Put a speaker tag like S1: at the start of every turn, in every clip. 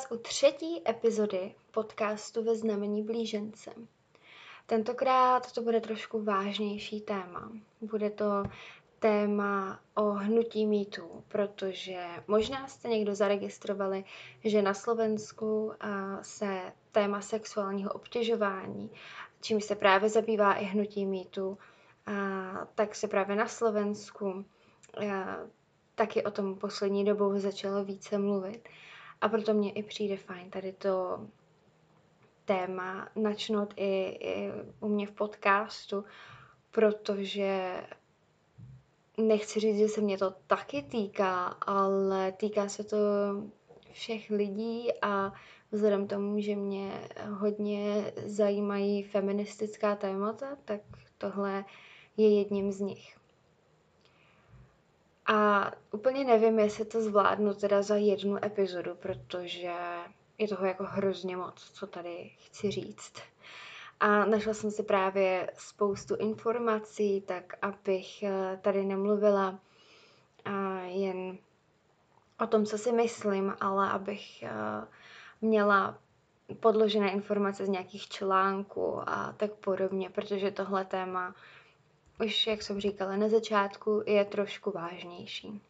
S1: Vás u třetí epizody podcastu ve znamení blížence. Tentokrát to bude trošku vážnější téma. Bude to téma o hnutí mýtů, protože možná jste někdo zaregistrovali, že na Slovensku se téma sexuálního obtěžování, čím se právě zabývá i hnutí mýtů, tak se právě na Slovensku taky o tom poslední dobou začalo více mluvit. A proto mě i přijde fajn tady to téma načnout i, i u mě v podcastu, protože nechci říct, že se mě to taky týká, ale týká se to všech lidí a vzhledem tomu, že mě hodně zajímají feministická témata, tak tohle je jedním z nich. A úplně nevím, jestli to zvládnu teda za jednu epizodu, protože je toho jako hrozně moc, co tady chci říct. A našla jsem si právě spoustu informací, tak abych eh, tady nemluvila jen o tom, co si myslím, ale abych eh, měla podložené informace z nějakých článků a tak podobně, protože tohle téma už, jak jsem říkala na začátku, je trošku vážnější.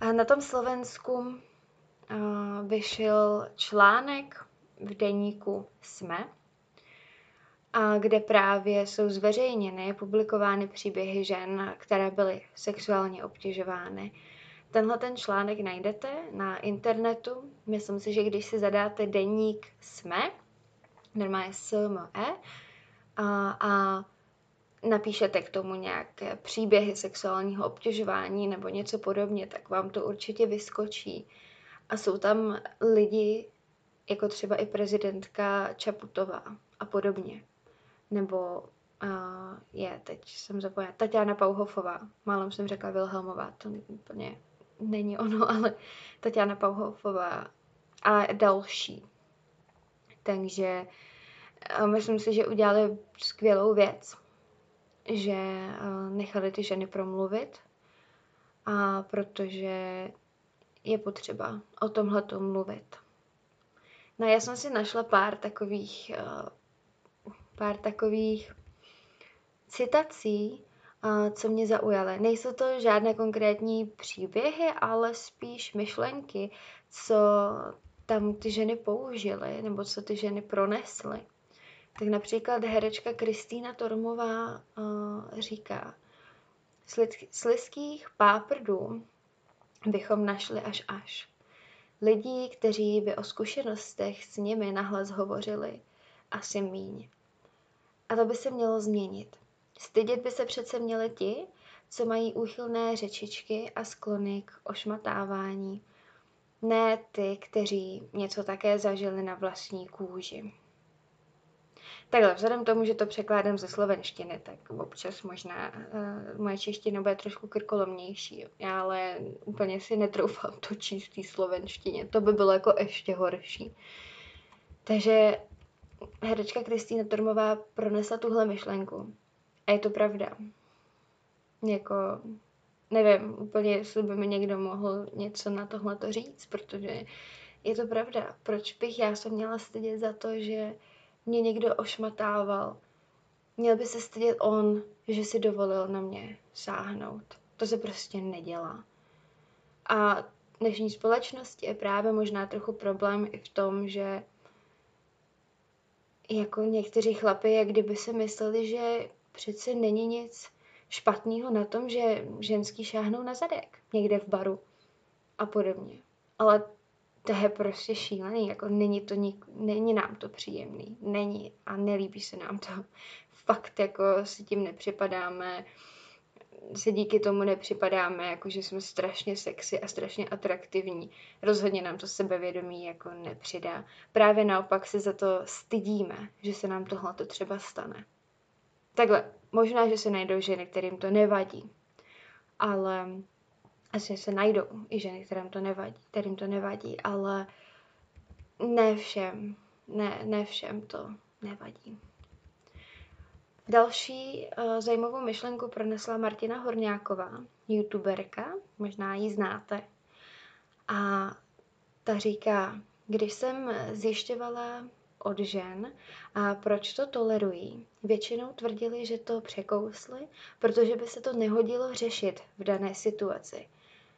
S1: A na tom Slovensku vyšel článek v deníku SME, a kde právě jsou zveřejněny, publikovány příběhy žen, které byly sexuálně obtěžovány. Tenhle ten článek najdete na internetu. Myslím si, že když si zadáte deník SME, normálně SME, a, a napíšete k tomu nějaké příběhy sexuálního obtěžování nebo něco podobně, tak vám to určitě vyskočí. A jsou tam lidi, jako třeba i prezidentka Čaputová a podobně. Nebo uh, je, teď jsem zapomněla, Tatiana Pauhofová, málem jsem řekla Wilhelmová, to úplně není ono, ale Tatiana Pauhofová a další. Takže uh, myslím si, že udělali skvělou věc že eh, nechali ty ženy promluvit, a protože je potřeba o tomhle mluvit. No já jsem si našla pár takových, eh, pár takových citací, eh, co mě zaujaly. Nejsou to žádné konkrétní příběhy, ale spíš myšlenky, co tam ty ženy použily, nebo co ty ženy pronesly. Tak například herečka Kristýna Tormová uh, říká, slizkých páprdů bychom našli až až. Lidí, kteří by o zkušenostech s nimi nahlas hovořili, asi míň. A to by se mělo změnit. Stydět by se přece měli ti, co mají úchylné řečičky a sklony k ošmatávání. Ne ty, kteří něco také zažili na vlastní kůži. Takhle, vzhledem k tomu, že to překládám ze slovenštiny, tak občas možná uh, moje čeština bude trošku krkolomnější. Já ale úplně si netroufám to číst v slovenštině. To by bylo jako ještě horší. Takže herečka Kristýna Tormová pronesla tuhle myšlenku. A je to pravda. Jako, nevím úplně, jestli by mi někdo mohl něco na tohle to říct, protože je to pravda. Proč bych já se měla stydět za to, že mě někdo ošmatával. Měl by se stydět on, že si dovolil na mě sáhnout. To se prostě nedělá. A dnešní společnosti je právě možná trochu problém i v tom, že jako někteří chlapi, jak kdyby si mysleli, že přece není nic špatného na tom, že ženský šáhnou na zadek někde v baru a podobně. Ale to je prostě šílený, jako není to nik, není nám to příjemný, není a nelíbí se nám to. Fakt jako si tím nepřipadáme, se díky tomu nepřipadáme, jako že jsme strašně sexy a strašně atraktivní. Rozhodně nám to sebevědomí jako nepřidá. Právě naopak se za to stydíme, že se nám tohle to třeba stane. Takhle, možná, že se najdou ženy, kterým to nevadí, ale asi se najdou i ženy, kterým to nevadí, kterým to nevadí, ale ne všem, ne, ne všem to nevadí. Další uh, zajímavou myšlenku pronesla Martina Horňáková, youtuberka, možná ji znáte. A ta říká, když jsem zjišťovala od žen a proč to tolerují, většinou tvrdili, že to překousli, protože by se to nehodilo řešit v dané situaci,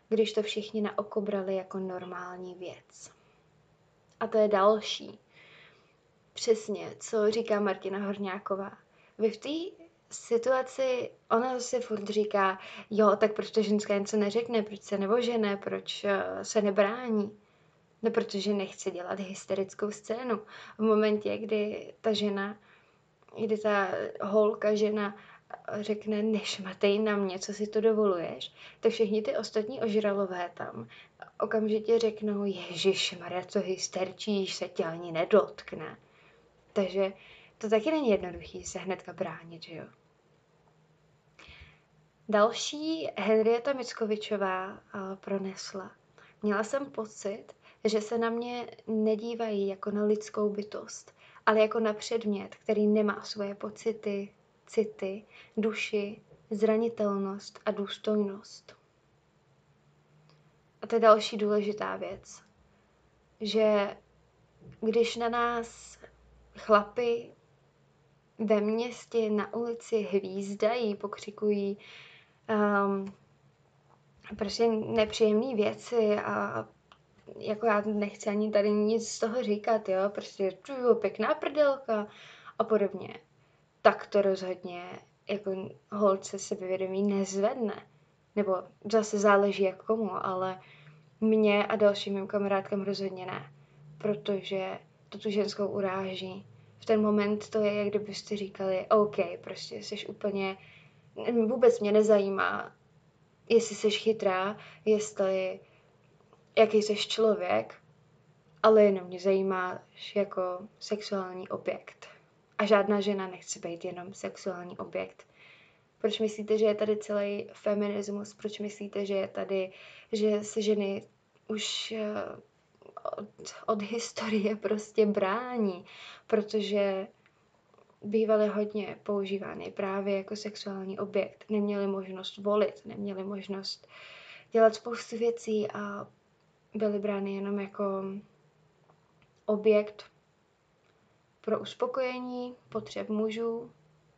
S1: když to všichni na oko brali jako normální věc. A to je další. Přesně, co říká Martina Horňáková. Vy v té situaci, ona si furt říká, jo, tak proč to ženská něco neřekne, proč se nevožene, proč eh, se nebrání. No, protože nechce dělat hysterickou scénu. V momentě, kdy ta žena, kdy ta holka, žena řekne, nešmatej na mě, co si to dovoluješ, tak všichni ty ostatní ožralové tam okamžitě řeknou, Ježíš Maria, co hysterčíš, se tě ani nedotkne. Takže to taky není jednoduchý se hnedka bránit, že jo? Další Henrieta Mickovičová uh, pronesla. Měla jsem pocit, že se na mě nedívají jako na lidskou bytost, ale jako na předmět, který nemá svoje pocity, city, duši, zranitelnost a důstojnost. A to je další důležitá věc, že když na nás chlapy ve městě na ulici hvízdají, pokřikují um, prostě nepříjemné věci a jako já nechci ani tady nic z toho říkat, jo, prostě jo, pěkná prdelka a podobně, tak to rozhodně jako holce sebevědomí nezvedne. Nebo zase záleží jak komu, ale mě a dalším mým kamarádkám rozhodně ne, protože to tu ženskou uráží. V ten moment to je, jak kdybyste říkali, OK, prostě jsi úplně, vůbec mě nezajímá, jestli jsi chytrá, jestli jaký jsi člověk, ale jenom mě zajímá jako sexuální objekt. A žádná žena nechce být jenom sexuální objekt. Proč myslíte, že je tady celý feminismus? Proč myslíte, že je tady, že se ženy už eh, od, od historie prostě brání? Protože bývaly hodně používány právě jako sexuální objekt. Neměli možnost volit, neměli možnost dělat spoustu věcí a byly brány jenom jako objekt pro uspokojení potřeb mužů,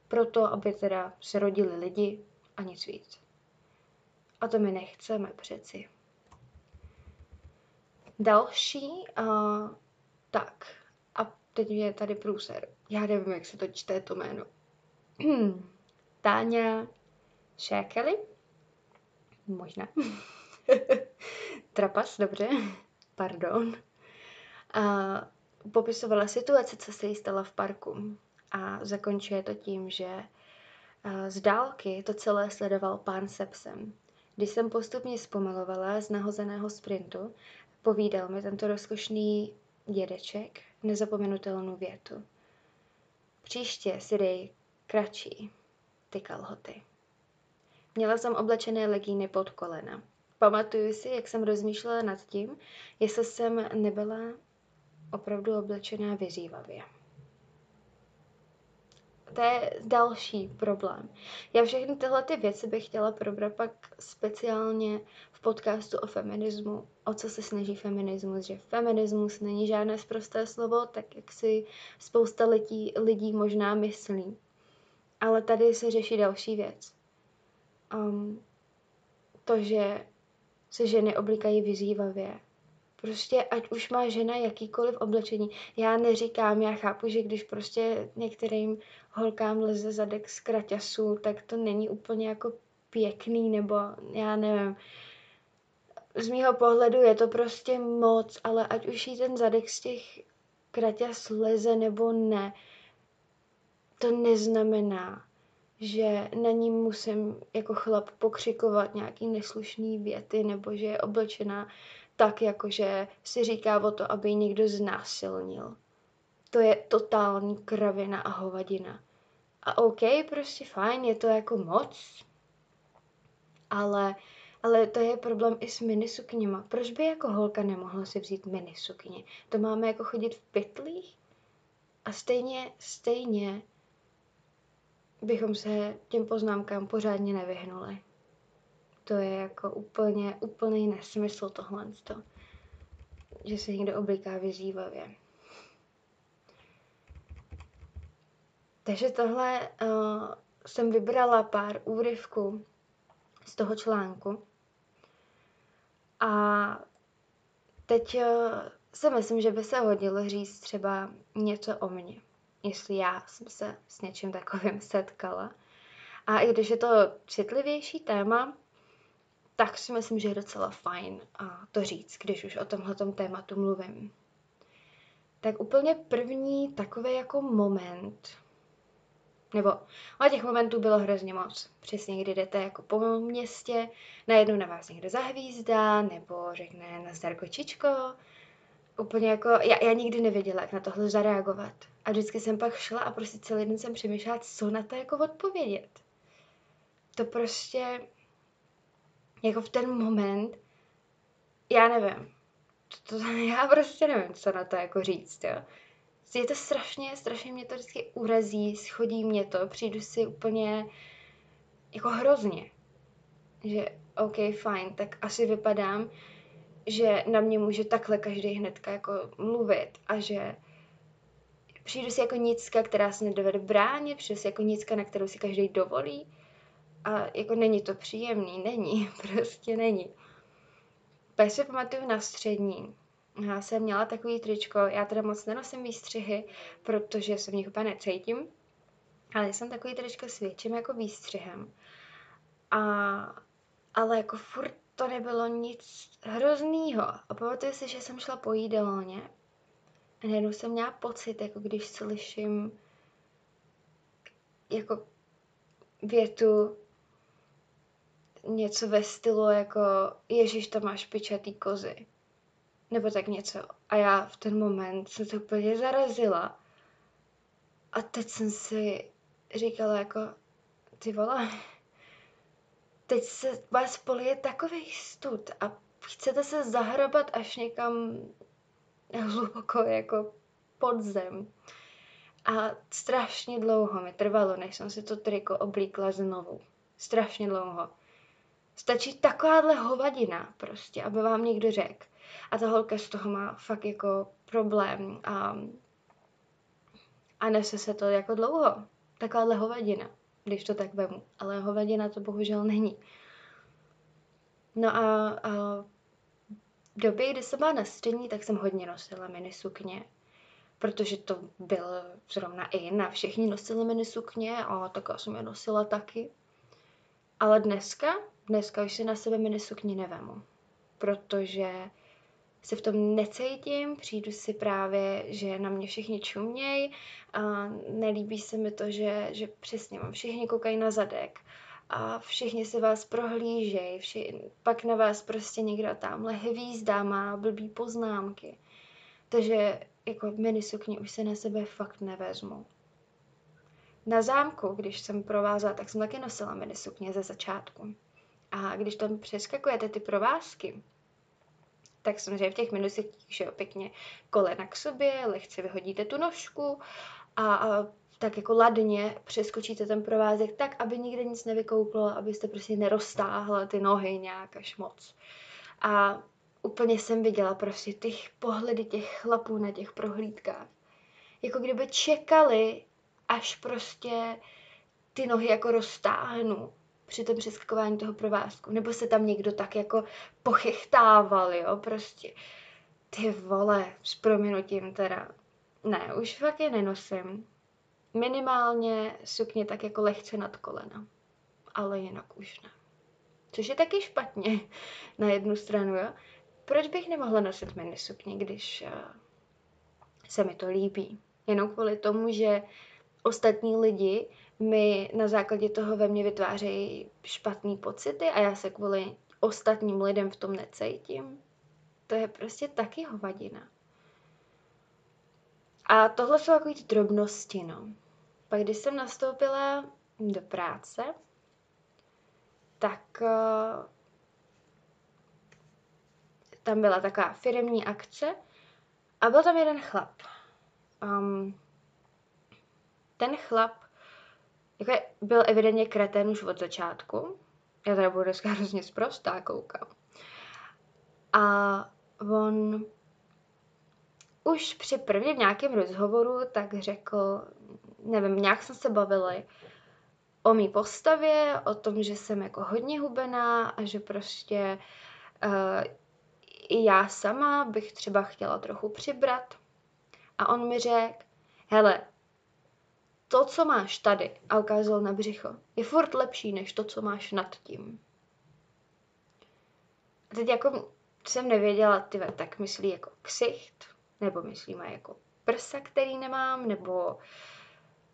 S1: proto, aby teda se rodili lidi a nic víc. A to my nechceme přeci. Další, uh, tak, a teď je tady průser. Já nevím, jak se to čte to jméno. Táňa Šékely? Možná. Trapas, dobře, pardon. A popisovala situaci, co se jí stala v parku. A zakončuje to tím, že z dálky to celé sledoval pán se psem. Když jsem postupně zpomalovala z nahozeného sprintu, povídal mi tento rozkošný dědeček nezapomenutelnou větu. Příště si dej kratší, ty kalhoty. Měla jsem oblečené legíny pod kolena. Pamatuju si, jak jsem rozmýšlela nad tím, jestli jsem nebyla opravdu oblečená vyzývavě. To je další problém. Já všechny tyhle ty věci bych chtěla probrat pak speciálně v podcastu o feminismu, o co se snaží feminismus, že feminismus není žádné zprosté slovo, tak jak si spousta lidí, lidí možná myslí. Ale tady se řeší další věc. Um, to, že se ženy oblíkají vyzývavě. Prostě ať už má žena jakýkoliv oblečení. Já neříkám, já chápu, že když prostě některým holkám leze zadek z kraťasů, tak to není úplně jako pěkný, nebo já nevím. Z mýho pohledu je to prostě moc, ale ať už jí ten zadek z těch kraťas leze nebo ne, to neznamená, že na ní musím jako chlap pokřikovat nějaký neslušný věty, nebo že je oblečená tak, jakože si říká o to, aby ji někdo znásilnil. To je totální kravina a hovadina. A OK, prostě fajn, je to jako moc, ale, ale to je problém i s minisukněma. Proč by jako holka nemohla si vzít minisukně? To máme jako chodit v pytlích? A stejně, stejně bychom se těm poznámkám pořádně nevyhnuli. To je jako úplně, úplný nesmysl tohle. že se někdo obliká vyzývavě. Takže tohle uh, jsem vybrala pár úryvků z toho článku. A teď uh, si myslím, že by se hodilo říct třeba něco o mně, jestli já jsem se s něčím takovým setkala. A i když je to citlivější téma, tak si myslím, že je docela fajn a to říct, když už o tomhle tématu mluvím. Tak úplně první takový jako moment, nebo ale těch momentů bylo hrozně moc. Přesně, kdy jdete jako po městě, najednou na vás někdo zahvízdá, nebo řekne na kočičko. Úplně jako, já, já nikdy nevěděla, jak na tohle zareagovat. A vždycky jsem pak šla a prostě celý den jsem přemýšlela, co na to jako odpovědět. To prostě, jako v ten moment, já nevím. To, to, já prostě nevím, co na to jako říct, jo je to strašně, strašně mě to vždycky urazí, schodí mě to, přijdu si úplně jako hrozně. Že OK, fajn, tak asi vypadám, že na mě může takhle každý hnedka jako mluvit a že přijdu si jako nicka, která se nedovede bránit, přijdu si jako nicka, na kterou si každý dovolí a jako není to příjemný, není, prostě není. Pak si pamatuju na střední, já jsem měla takový tričko, já teda moc nenosím výstřihy, protože se v nich úplně necítím, ale jsem takový tričko s větším jako výstřihem. A, ale jako furt to nebylo nic hroznýho. A pamatuju si, že jsem šla po jídelně a najednou jsem měla pocit, jako když slyším jako větu něco ve stylu jako Ježíš, to máš pičatý kozy nebo tak něco. A já v ten moment jsem to úplně zarazila. A teď jsem si říkala jako, ty vole, teď se vás polije takový stud a chcete se zahrabat až někam hluboko jako pod zem. A strašně dlouho mi trvalo, než jsem si to triko oblíkla znovu. Strašně dlouho. Stačí takováhle hovadina prostě, aby vám někdo řekl, a ta holka z toho má fakt jako problém a, a nese se to jako dlouho. Takováhle hovadina, když to tak vemu. Ale hovadina to bohužel není. No a, a v době, kdy jsem byla na střední, tak jsem hodně nosila minisukně, protože to byl zrovna i na všichni nosili minisukně a tak jsem je nosila taky. Ale dneska, dneska už si na sebe minisukni nevemu, protože se v tom necítím, přijdu si právě, že na mě všichni čumějí a nelíbí se mi to, že, že přesně mám všichni koukají na zadek a všichni se vás prohlížejí, pak na vás prostě někdo tamhle hvízdá, má blbý poznámky. Takže jako minisukni už se na sebe fakt nevezmu. Na zámku, když jsem provázala, tak jsem taky nosila minisukně ze začátku. A když tam přeskakujete ty provázky, tak samozřejmě v těch minusích, že jo, pěkně kolena k sobě, lehce vyhodíte tu nožku a, a tak jako ladně přeskočíte ten provázek tak, aby nikde nic nevykouplo, abyste prostě neroztáhla ty nohy nějak až moc. A úplně jsem viděla prostě ty pohledy těch chlapů na těch prohlídkách. Jako kdyby čekali, až prostě ty nohy jako roztáhnu při tom přeskakování toho provázku. Nebo se tam někdo tak jako pochechtával, jo, prostě. Ty vole, s proměnutím teda. Ne, už fakt je nenosím. Minimálně sukně tak jako lehce nad kolena. Ale jinak už ne. Což je taky špatně na jednu stranu, jo. Proč bych nemohla nosit mini sukně, když uh, se mi to líbí? Jenom kvůli tomu, že ostatní lidi mi na základě toho ve mně vytvářejí špatné pocity a já se kvůli ostatním lidem v tom necítím. To je prostě taky hovadina. A tohle jsou takové ty drobnosti, no. Pak když jsem nastoupila do práce, tak uh, tam byla taková firmní akce a byl tam jeden chlap. Um, ten chlap jako byl evidentně kretén už od začátku. Já teda budu dneska hrozně zprostá, koukám. A on už při prvním nějakém rozhovoru tak řekl, nevím, nějak jsme se bavili o mý postavě, o tom, že jsem jako hodně hubená a že prostě uh, já sama bych třeba chtěla trochu přibrat. A on mi řekl, hele, to, co máš tady, a ukázal na břicho, je furt lepší, než to, co máš nad tím. A teď jako jsem nevěděla, ty tak myslí jako ksicht, nebo myslí má jako prsa, který nemám, nebo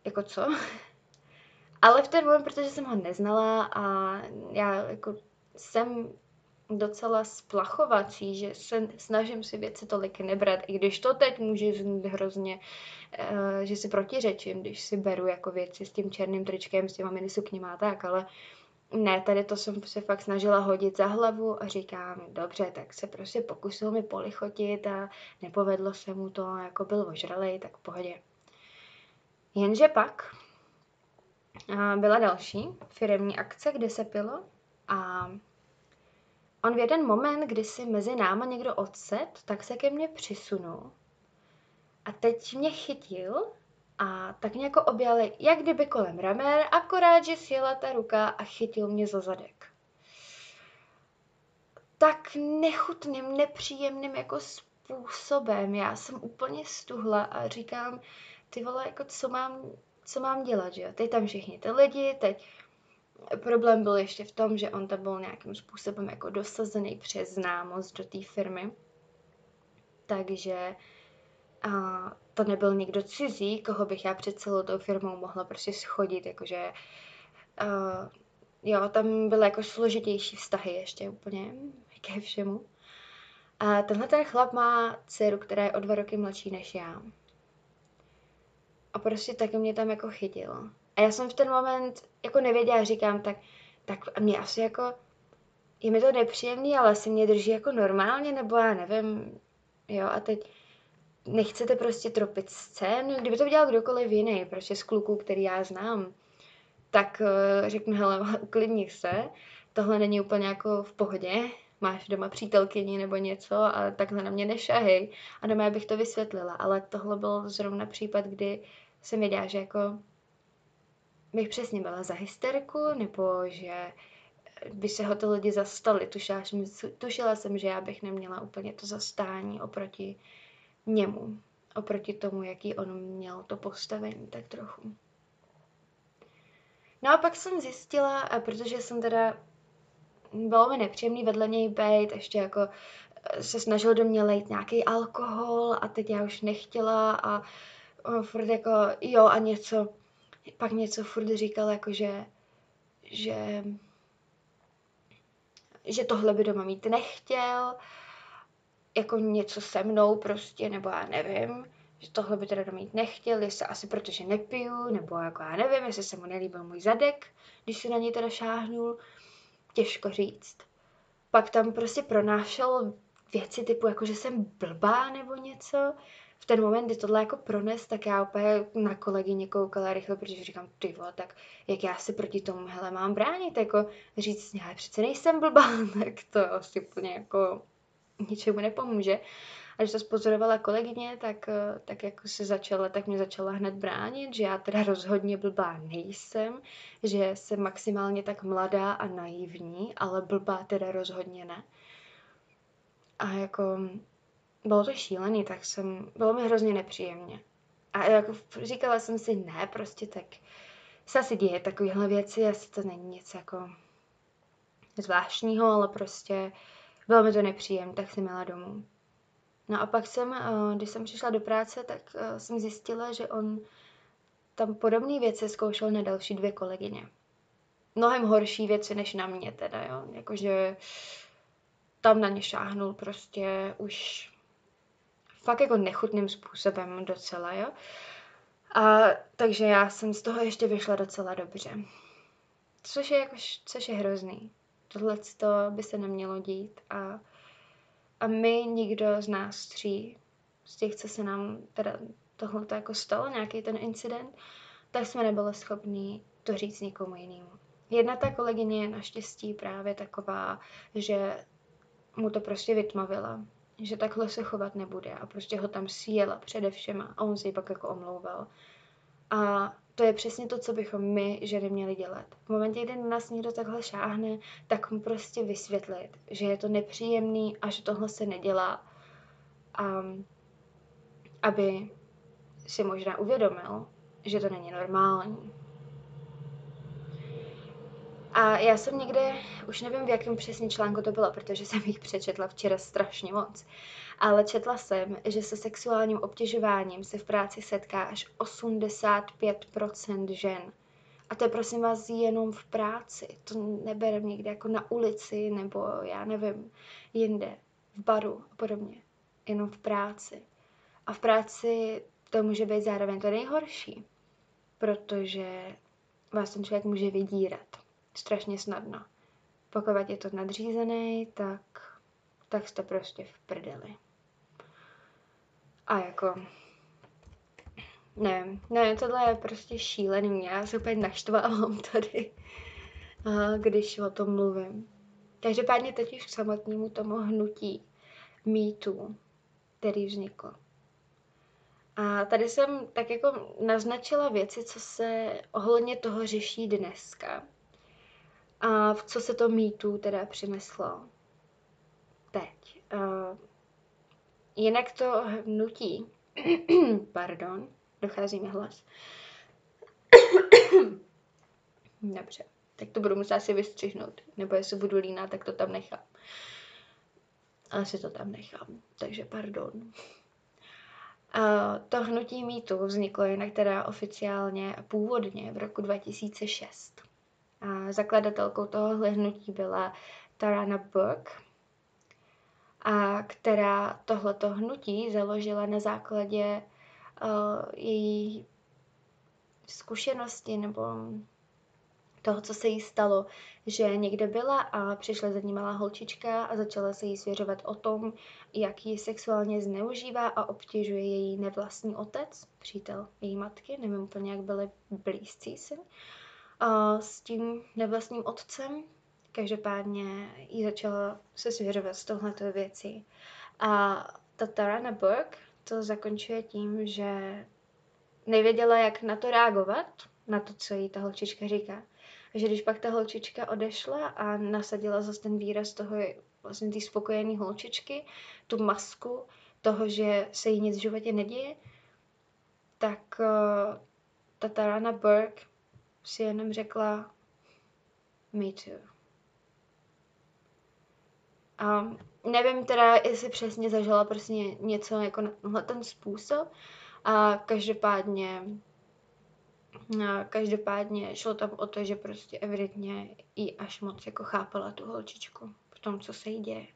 S1: jako co. Ale v ten moment, protože jsem ho neznala a já jako jsem docela splachovací, že se snažím si věci tolik nebrat, i když to teď může znít hrozně, uh, že si protiřečím, když si beru jako věci s tím černým tričkem, s těma minisukněma a tak, ale ne, tady to jsem se fakt snažila hodit za hlavu a říkám, dobře, tak se prostě pokusil mi polichotit a nepovedlo se mu to, jako byl ožralej, tak v pohodě. Jenže pak byla další firemní akce, kde se pilo a on v jeden moment, kdy si mezi náma někdo odset, tak se ke mně přisunul a teď mě chytil a tak mě jako objal, jak kdyby kolem ramen, akorát, že sjela ta ruka a chytil mě za zadek. Tak nechutným, nepříjemným jako způsobem. Já jsem úplně stuhla a říkám, ty vole, jako co mám, co mám dělat, že jo? Teď tam všichni ty lidi, teď problém byl ještě v tom, že on tam byl nějakým způsobem jako dosazený přes známost do té firmy. Takže a to nebyl někdo cizí, koho bych já před celou tou firmou mohla prostě schodit, jakože uh, jo, tam byly jako složitější vztahy ještě úplně ke všemu. A tenhle ten chlap má dceru, která je o dva roky mladší než já. A prostě taky mě tam jako chytil. A já jsem v ten moment jako nevěděla, říkám, tak, tak mě asi jako, je mi to nepříjemný, ale asi mě drží jako normálně, nebo já nevím, jo, a teď nechcete prostě tropit scénu, kdyby to dělal kdokoliv jiný, prostě z kluků, který já znám, tak uh, řeknu, hele, uklidni se, tohle není úplně jako v pohodě, máš doma přítelkyni nebo něco a takhle na mě nešahej. A doma bych to vysvětlila, ale tohle byl zrovna případ, kdy jsem věděla, že jako bych přesně byla za hysterku, nebo že by se ho ty lidi zastali. Tušila, tušila jsem, že já bych neměla úplně to zastání oproti němu, oproti tomu, jaký on měl to postavení, tak trochu. No a pak jsem zjistila, a protože jsem teda bylo mi nepříjemný vedle něj být, ještě jako eh, se snažil do mě lejt nějaký alkohol a teď já už nechtěla a on furt jako jo a něco, pak něco furt říkal jako, že, že, že tohle by doma mít nechtěl jako něco se mnou prostě, nebo já nevím, že tohle by teda mít nechtěl, jestli asi protože nepiju, nebo jako já nevím, jestli se mu nelíbil můj zadek, když si na něj teda šáhnul, těžko říct. Pak tam prostě pronášel věci typu, jako že jsem blbá nebo něco. V ten moment, kdy tohle jako prones, tak já úplně na kolegyně koukala rychle, protože říkám, ty vole, tak jak já si proti tomu hele mám bránit, jako říct, já přece nejsem blbá, tak to asi úplně jako ničemu nepomůže. A když to spozorovala kolegyně, tak, eh, tak jako se začala, tak mě začala hned bránit, že já teda rozhodně blbá nejsem, že jsem maximálně tak mladá a naivní, ale blbá teda rozhodně ne. A jako bylo to šílený, tak jsem, bylo mi hrozně nepříjemně. A jako říkala jsem si, ne, prostě tak se asi děje takovéhle věci, asi to není nic jako zvláštního, ale prostě bylo mi to nepříjemné, tak jsem měla domů. No a pak jsem, eh, když jsem přišla do práce, tak eh, jsem zjistila, že on tam podobné věci zkoušel na další dvě kolegyně. Mnohem horší věci než na mě teda, jo. Jakože tam na ně šáhnul prostě už fakt jako nechutným způsobem docela, jo. A takže já jsem z toho ještě vyšla docela dobře. Což je, jako, což je hrozný tohle by se nemělo dít a, a my, nikdo z nás tří, z těch, co se nám teda tohle jako stalo, nějaký ten incident, tak jsme nebyli schopní to říct nikomu jinému. Jedna ta kolegyně je naštěstí právě taková, že mu to prostě vytmavila. Že takhle se chovat nebude a prostě ho tam sjela především a on si pak jako omlouval. A to je přesně to, co bychom my, ženy, měli dělat. V momentě, kdy na nás někdo takhle šáhne, tak mu prostě vysvětlit, že je to nepříjemný a že tohle se nedělá. A aby si možná uvědomil, že to není normální. A já jsem někde, už nevím v jakém přesně článku to bylo, protože jsem jich přečetla včera strašně moc, ale četla jsem, že se sexuálním obtěžováním se v práci setká až 85% žen. A to je prosím vás jenom v práci. To neberem někde jako na ulici nebo já nevím, jinde, v baru a podobně. Jenom v práci. A v práci to může být zároveň to nejhorší, protože vás ten člověk může vydírat strašně snadno. Pokud je to nadřízený, tak, tak jste prostě v prdeli. A jako, ne, ne, tohle je prostě šílený. Já se úplně naštvávám tady, když o tom mluvím. Každopádně teď už k samotnému tomu hnutí mýtu, který vznikl. A tady jsem tak jako naznačila věci, co se ohledně toho řeší dneska. A v co se to mýtu teda přineslo teď. Uh, jinak to hnutí, pardon, dochází mi hlas. Dobře, tak to budu muset asi vystřihnout, nebo jestli budu líná, tak to tam nechám. Asi to tam nechám, takže pardon. Uh, to hnutí mýtu vzniklo jinak teda oficiálně původně v roku 2006. A zakladatelkou tohohle hnutí byla Tarana Burke, a která tohleto hnutí založila na základě uh, její zkušenosti nebo toho, co se jí stalo, že někde byla a přišla za ní malá holčička a začala se jí svěřovat o tom, jak ji sexuálně zneužívá a obtěžuje její nevlastní otec, přítel její matky, nevím úplně, jak byli blízcí si a s tím nevlastním otcem. Každopádně jí začala se svěřovat z tohleto věci. A ta Tarana Burke to zakončuje tím, že nevěděla, jak na to reagovat, na to, co jí ta holčička říká. A že když pak ta holčička odešla a nasadila zase ten výraz toho vlastně té spokojené holčičky, tu masku toho, že se jí nic v životě neděje, tak uh, ta Tarana Burke si jenom řekla me too. A nevím teda, jestli přesně zažila prostě něco jako na ten způsob. A každopádně a každopádně šlo tam o to, že prostě evidentně jí až moc jako chápala tu holčičku v tom, co se jí děje.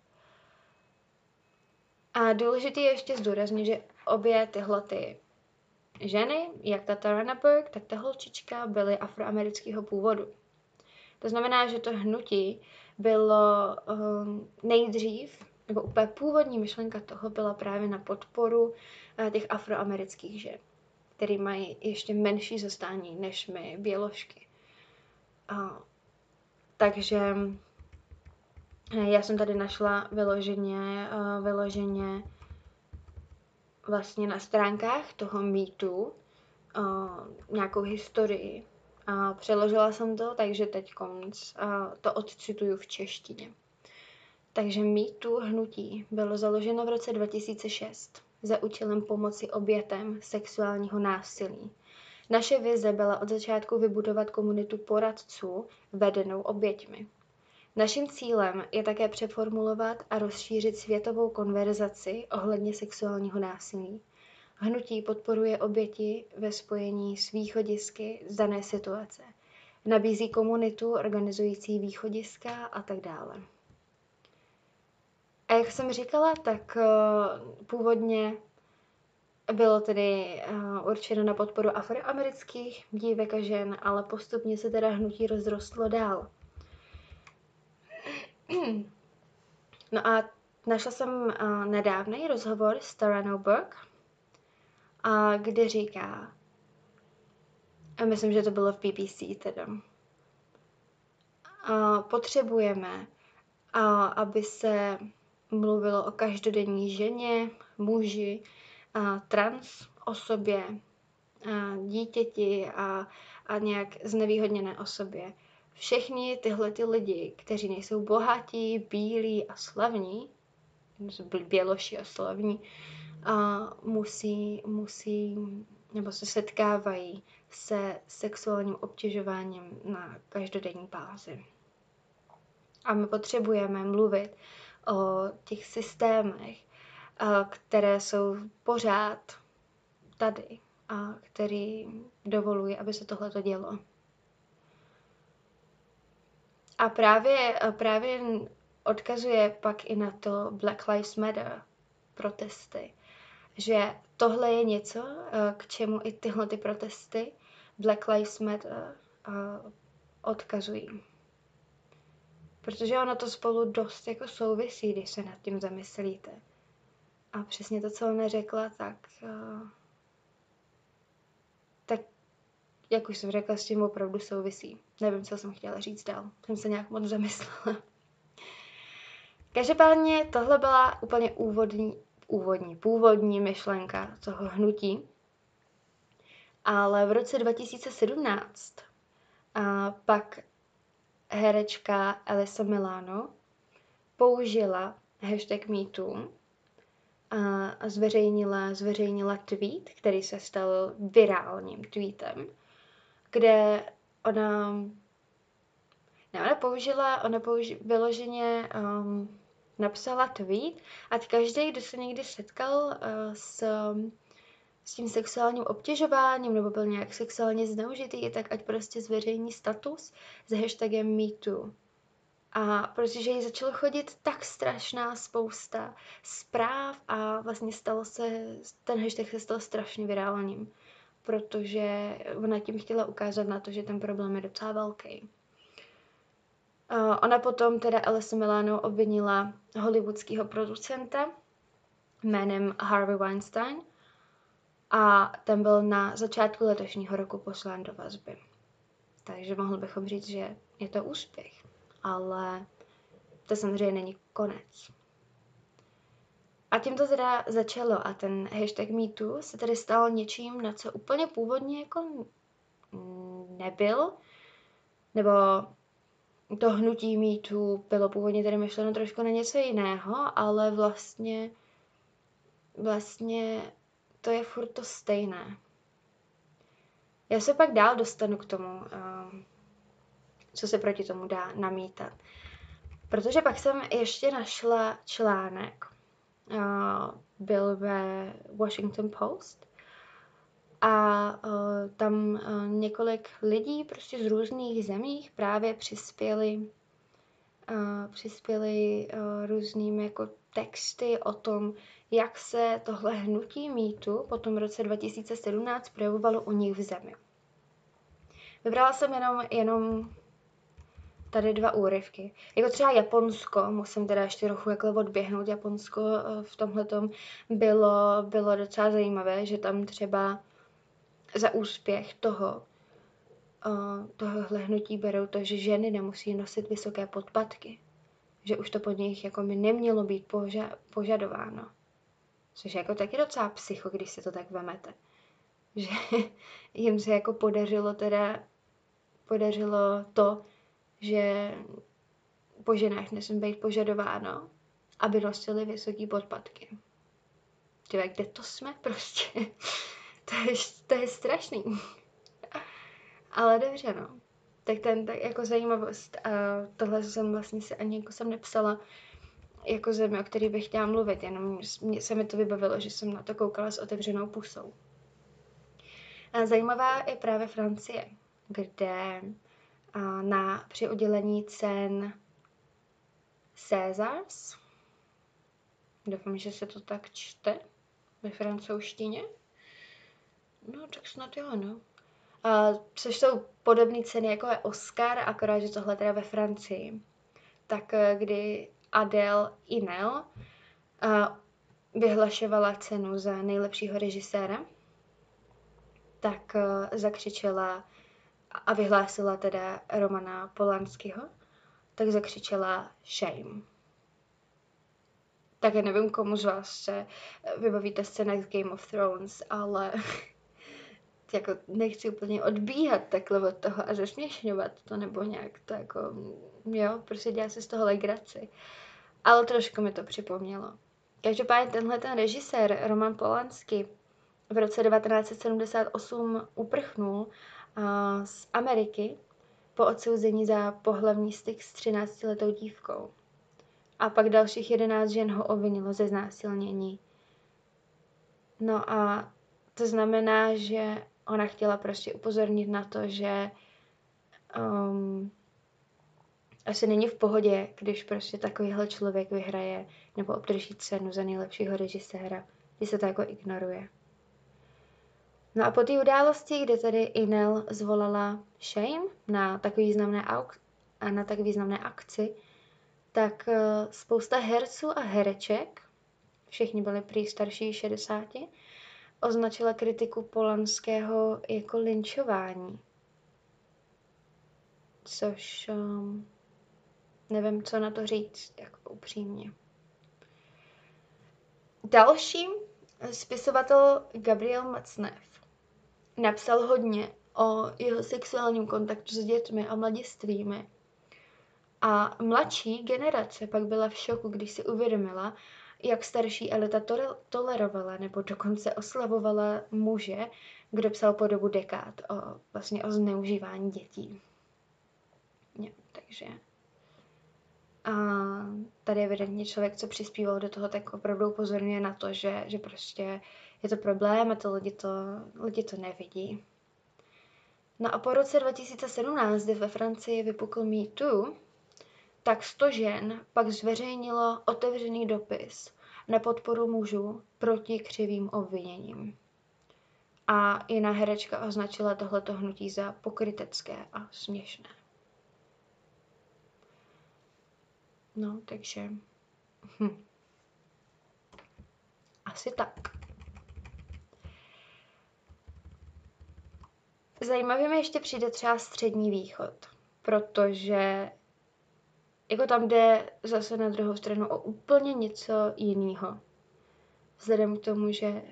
S1: A důležité je ještě zdůraznit, že obě tyhle ty ženy, jak ta Tarana Burke, tak ta holčička, byly afroamerického původu. To znamená, že to hnutí bylo um, nejdřív, nebo úplně původní myšlenka toho byla právě na podporu uh, těch afroamerických žen, který mají ještě menší zastání než my, běložky. Uh, takže eh, já jsem tady našla vyloženě, uh, vyloženě vlastně na stránkách toho mýtu uh, nějakou historii. A přeložila jsem to, takže teď konc uh, to odcituju v češtině. Takže mýtu hnutí bylo založeno v roce 2006 za účelem pomoci obětem sexuálního násilí. Naše vize byla od začátku vybudovat komunitu poradců vedenou oběťmi. Naším cílem je také přeformulovat a rozšířit světovou konverzaci ohledně sexuálního násilí. Hnutí podporuje oběti ve spojení s východisky z dané situace. Nabízí komunitu organizující východiska a tak dále. A jak jsem říkala, tak uh, původně bylo tedy uh, určeno na podporu afroamerických dívek a žen, ale postupně se teda hnutí rozrostlo dál. No a našla jsem uh, nedávný rozhovor s Taranou Burke, a kde říká, a myslím, že to bylo v BBC teda, a potřebujeme, a aby se mluvilo o každodenní ženě, muži, a trans osobě, a dítěti a, a nějak znevýhodněné osobě. Všechny tyhle ty lidi, kteří nejsou bohatí, bílí a slavní, běloši a slavní, a musí, musí nebo se setkávají se sexuálním obtěžováním na každodenní bázi. A my potřebujeme mluvit o těch systémech, které jsou pořád tady a který dovolují, aby se tohle dělo. A právě, právě odkazuje pak i na to Black Lives Matter protesty, že tohle je něco, k čemu i tyhle ty protesty Black Lives Matter odkazují. Protože ono to spolu dost jako souvisí, když se nad tím zamyslíte. A přesně to, co ona řekla, tak, uh, tak jak už jsem řekla, s tím opravdu souvisí. Nevím, co jsem chtěla říct dál. Jsem se nějak moc zamyslela. Každopádně tohle byla úplně úvodní, úvodní, původní myšlenka toho hnutí. Ale v roce 2017 a pak herečka Elisa Milano použila hashtag MeToo a zveřejnila, zveřejnila tweet, který se stal virálním tweetem, kde ona ne, ona použila, ona použi, vyloženě um, napsala tweet a každý, kdo se někdy setkal uh, s, s tím sexuálním obtěžováním nebo byl nějak sexuálně zneužitý, tak ať prostě zveřejní status s hashtagem MeToo. A protože jí začalo chodit tak strašná spousta zpráv a vlastně stalo se, ten hashtag se stal strašně virálním, protože ona tím chtěla ukázat na to, že ten problém je docela velký. Uh, ona potom teda Alisa Milano obvinila hollywoodského producenta jménem Harvey Weinstein a ten byl na začátku letošního roku poslán do vazby. Takže mohli bychom říct, že je to úspěch ale to samozřejmě není konec. A tím to teda začalo a ten hashtag MeToo se tedy stal něčím, na co úplně původně jako nebyl, nebo to hnutí MeToo bylo původně tedy myšleno trošku na něco jiného, ale vlastně vlastně to je furt to stejné. Já se pak dál dostanu k tomu, ehm, co se proti tomu dá namítat. Protože pak jsem ještě našla článek, byl ve Washington Post a uh, tam uh, několik lidí prostě z různých zemích právě přispěli uh, přispěli různými jako texty o tom, jak se tohle hnutí mýtu po tom roce 2017 projevovalo u nich v zemi. Vybrala jsem jenom, jenom tady dva úryvky. Jako třeba Japonsko, musím teda ještě trochu jako odběhnout, Japonsko eh, v tomhle bylo, bylo docela zajímavé, že tam třeba za úspěch toho, uh, tohohle hnutí berou to, že ženy nemusí nosit vysoké podpatky. Že už to pod nich jako by nemělo být poža- požadováno. Což je jako taky docela psycho, když se to tak vemete. Že jim se jako podařilo teda podařilo to, že po ženách nesmí být požadováno, aby nosili vysoké podpatky. Tyve, kde to jsme prostě? to, je, to je strašný. Ale dobře, no. Tak ten, tak jako zajímavost, a tohle jsem vlastně si ani jako jsem nepsala jako zemi, o který bych chtěla mluvit, jenom mě se mi to vybavilo, že jsem na to koukala s otevřenou pusou. A zajímavá je právě Francie, kde na, při udělení cen Césars. Doufám, že se to tak čte ve francouzštině. No, tak snad jo, no. A, což jsou podobné ceny, jako je Oscar, akorát, že tohle teda ve Francii. Tak eh, kdy Adele Inel a, vyhlašovala cenu za nejlepšího režiséra, tak a, eh, zakřičela a vyhlásila teda Romana Polanského, tak zakřičela shame. tak já nevím, komu z vás se vybavíte scéna z Game of Thrones, ale jako nechci úplně odbíhat takhle od toho a zesměšňovat to, nebo nějak to jako, jo, prostě dělá se z toho legraci. Ale trošku mi to připomnělo. Každopádně tenhle ten režisér, Roman Polanský, v roce 1978 uprchnul z Ameriky po odsouzení za pohlavní styk s 13-letou dívkou. A pak dalších 11 žen ho ovinilo ze znásilnění. No a to znamená, že ona chtěla prostě upozornit na to, že um, asi není v pohodě, když prostě takovýhle člověk vyhraje nebo obdrží cenu za nejlepšího režiséra, když se to jako ignoruje. No a po té události, kde tedy Inel zvolala Shame na tak významné, auk- na tak významné akci, tak eh, spousta herců a hereček, všichni byli prý starší 60, označila kritiku Polanského jako linčování. Což um, nevím, co na to říct, jako upřímně. Další spisovatel Gabriel Macnev napsal hodně o jeho sexuálním kontaktu s dětmi a mladistvými. A mladší generace pak byla v šoku, když si uvědomila, jak starší elita tolerovala nebo dokonce oslavovala muže, kdo psal po dobu dekád o, vlastně o zneužívání dětí. Jo, takže a tady evidentně člověk, co přispíval do toho, tak opravdu upozorňuje na to, že, že prostě je to problém a to lidi to, lidi to nevidí. No a po roce 2017, kdy ve Francii vypukl Me Too, tak 100 žen pak zveřejnilo otevřený dopis na podporu mužů proti křivým obviněním. A jiná herečka označila tohleto hnutí za pokrytecké a směšné. No, takže... Hm. Asi tak. Zajímavě mi ještě přijde třeba střední východ, protože jako tam jde zase na druhou stranu o úplně něco jiného. Vzhledem k tomu, že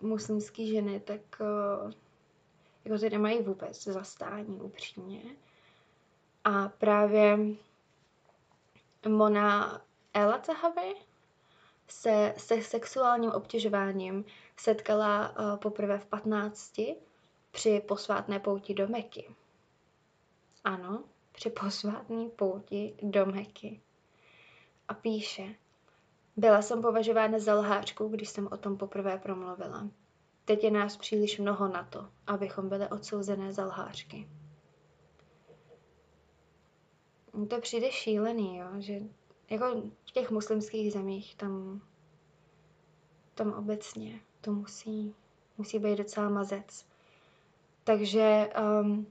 S1: muslimské ženy tak eh, jako ty nemají vůbec zastání upřímně. A právě Mona Ela Zahavi se se sexuálním obtěžováním setkala uh, poprvé v 15 při posvátné pouti do Meky. Ano, při posvátní pouti do Meky. A píše, byla jsem považována za lhářku, když jsem o tom poprvé promluvila. Teď je nás příliš mnoho na to, abychom byli odsouzené za lhářky. Mně to přijde šílený, jo, že jako v těch muslimských zemích tam, tam obecně to musí, musí být docela mazec. Takže um,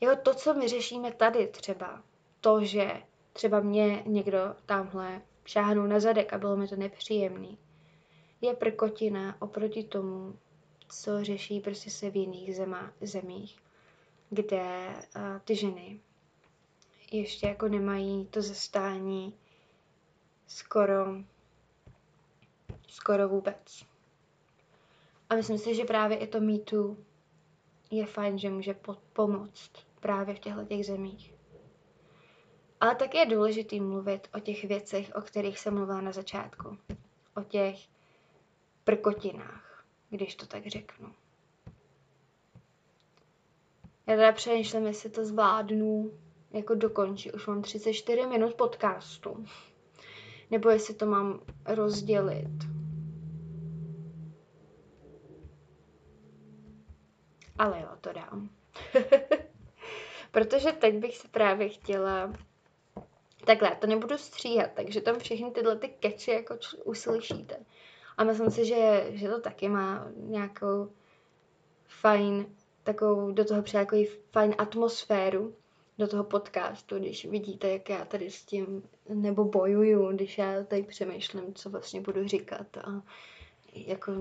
S1: jako to, co my řešíme tady třeba, to, že třeba mě někdo tamhle šáhnul na zadek a bylo mi to nepříjemný, je prkotina oproti tomu, co řeší prostě se v jiných zema, zemích, kde uh, ty ženy ještě jako nemají to zastání skoro, skoro vůbec. A myslím si, že právě i to mýtu je fajn, že může pomoct právě v těchto těch zemích. Ale tak je důležité mluvit o těch věcech, o kterých jsem mluvila na začátku. O těch prkotinách, když to tak řeknu. Já teda přemýšlím, jestli to zvládnu jako dokončit. Už mám 34 minut podcastu. Nebo jestli to mám rozdělit. Ale jo, to dám. Protože teď bych se právě chtěla Takhle, to nebudu stříhat, takže tam všechny tyhle ty keči jako č- uslyšíte. A myslím si, že, že to taky má nějakou fajn, takovou do toho přijde fajn atmosféru do toho podcastu, když vidíte, jak já tady s tím nebo bojuju, když já tady přemýšlím, co vlastně budu říkat a jako,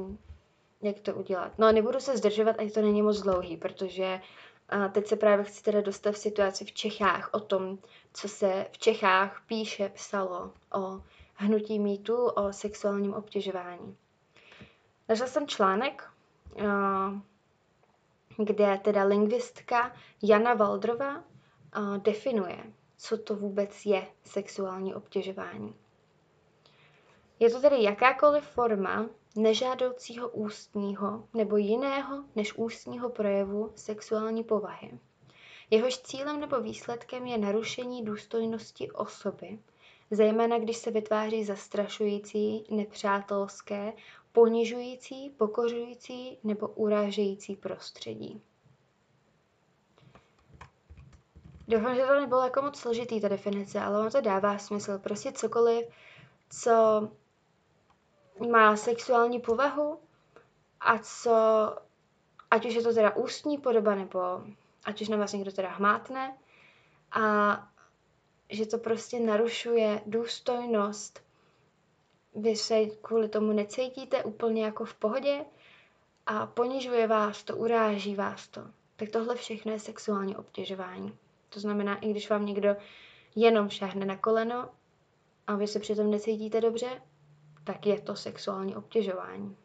S1: jak to udělat. No a nebudu se zdržovat, ať to není moc dlouhý, protože a teď se právě chci teda dostat v situaci v Čechách o tom, co se v Čechách píše, psalo o hnutí mýtu o sexuálním obtěžování. Našla jsem článek, kde teda lingvistka Jana Valdrova definuje, co to vůbec je sexuální obtěžování. Je to tedy jakákoliv forma nežádoucího ústního nebo jiného než ústního projevu sexuální povahy. Jehož cílem nebo výsledkem je narušení důstojnosti osoby, zejména když se vytváří zastrašující, nepřátelské, ponižující, pokořující nebo urážející prostředí. Doufám, že to nebylo jako moc složitý ta definice, ale ono to dává smysl. Prostě cokoliv, co má sexuální povahu a co, ať už je to teda ústní podoba, nebo ať už na vás někdo teda hmátne, a že to prostě narušuje důstojnost. Vy se kvůli tomu necítíte úplně jako v pohodě a ponižuje vás to, uráží vás to. Tak tohle všechno je sexuální obtěžování. To znamená, i když vám někdo jenom šáhne na koleno a vy se přitom necítíte dobře, tak je to sexuální obtěžování.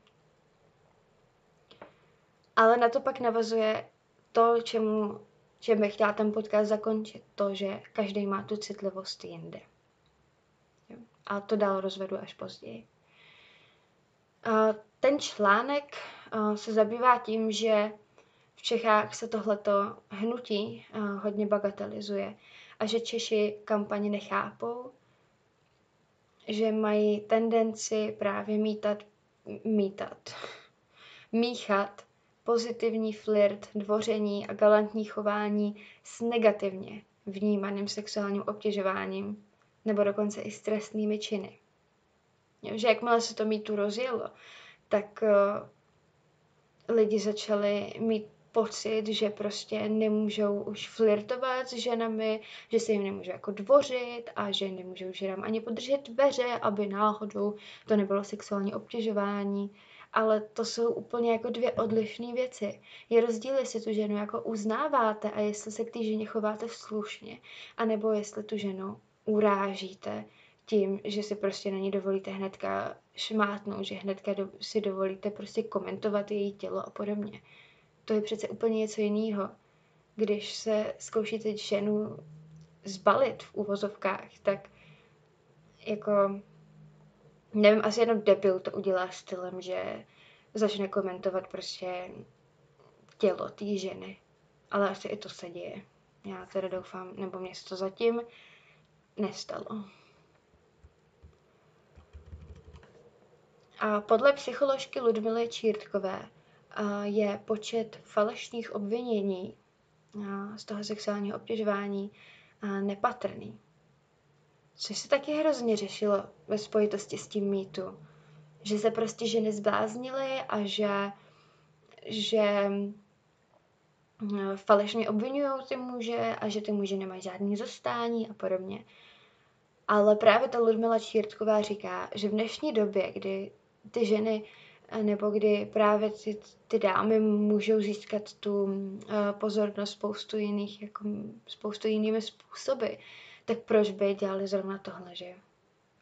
S1: Ale na to pak navazuje to, čemu, čem bych chtěla ten podcast zakončit. To, že každý má tu citlivost jinde. A to dál rozvedu až později. Ten článek se zabývá tím, že v Čechách se tohleto hnutí hodně bagatelizuje a že Češi kampaně nechápou že mají tendenci právě mítat, mítat, míchat pozitivní flirt, dvoření a galantní chování s negativně vnímaným sexuálním obtěžováním nebo dokonce i s trestnými činy. Že jakmile se to mítu rozjelo, tak uh, lidi začali mít pocit, že prostě nemůžou už flirtovat s ženami, že se jim nemůžou jako dvořit a že nemůžou ženám ani podržet dveře, aby náhodou to nebylo sexuální obtěžování. Ale to jsou úplně jako dvě odlišné věci. Je rozdíl, jestli tu ženu jako uznáváte a jestli se k té ženě chováte slušně, anebo jestli tu ženu urážíte tím, že si prostě na ní dovolíte hnedka šmátnout, že hnedka do, si dovolíte prostě komentovat její tělo a podobně to je přece úplně něco jiného. Když se zkoušíte ženu zbalit v uvozovkách, tak jako nevím, asi jenom debil to udělá stylem, že začne komentovat prostě tělo té ženy. Ale asi i to se děje. Já teda doufám, nebo mě se to zatím nestalo. A podle psycholožky Ludmily Čírtkové je počet falešných obvinění z toho sexuálního obtěžování nepatrný. Což se taky hrozně řešilo ve spojitosti s tím mýtu. Že se prostě ženy zbláznily a že, že falešně obvinují ty muže a že ty muže nemají žádný zastání a podobně. Ale právě ta Ludmila Čírtková říká, že v dnešní době, kdy ty ženy nebo kdy právě ty, ty dámy můžou získat tu uh, pozornost spoustu jiných, jako spoustu jinými způsoby, tak proč by dělali zrovna tohle, že